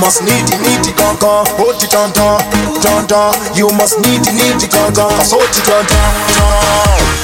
must need it, need it, gon' gon' Hold it on, don, don, don You must need it, need it, gon' gon' Hold it on, don,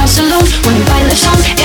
house alone, wondering why I left song,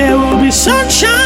there will be sunshine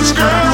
this girl.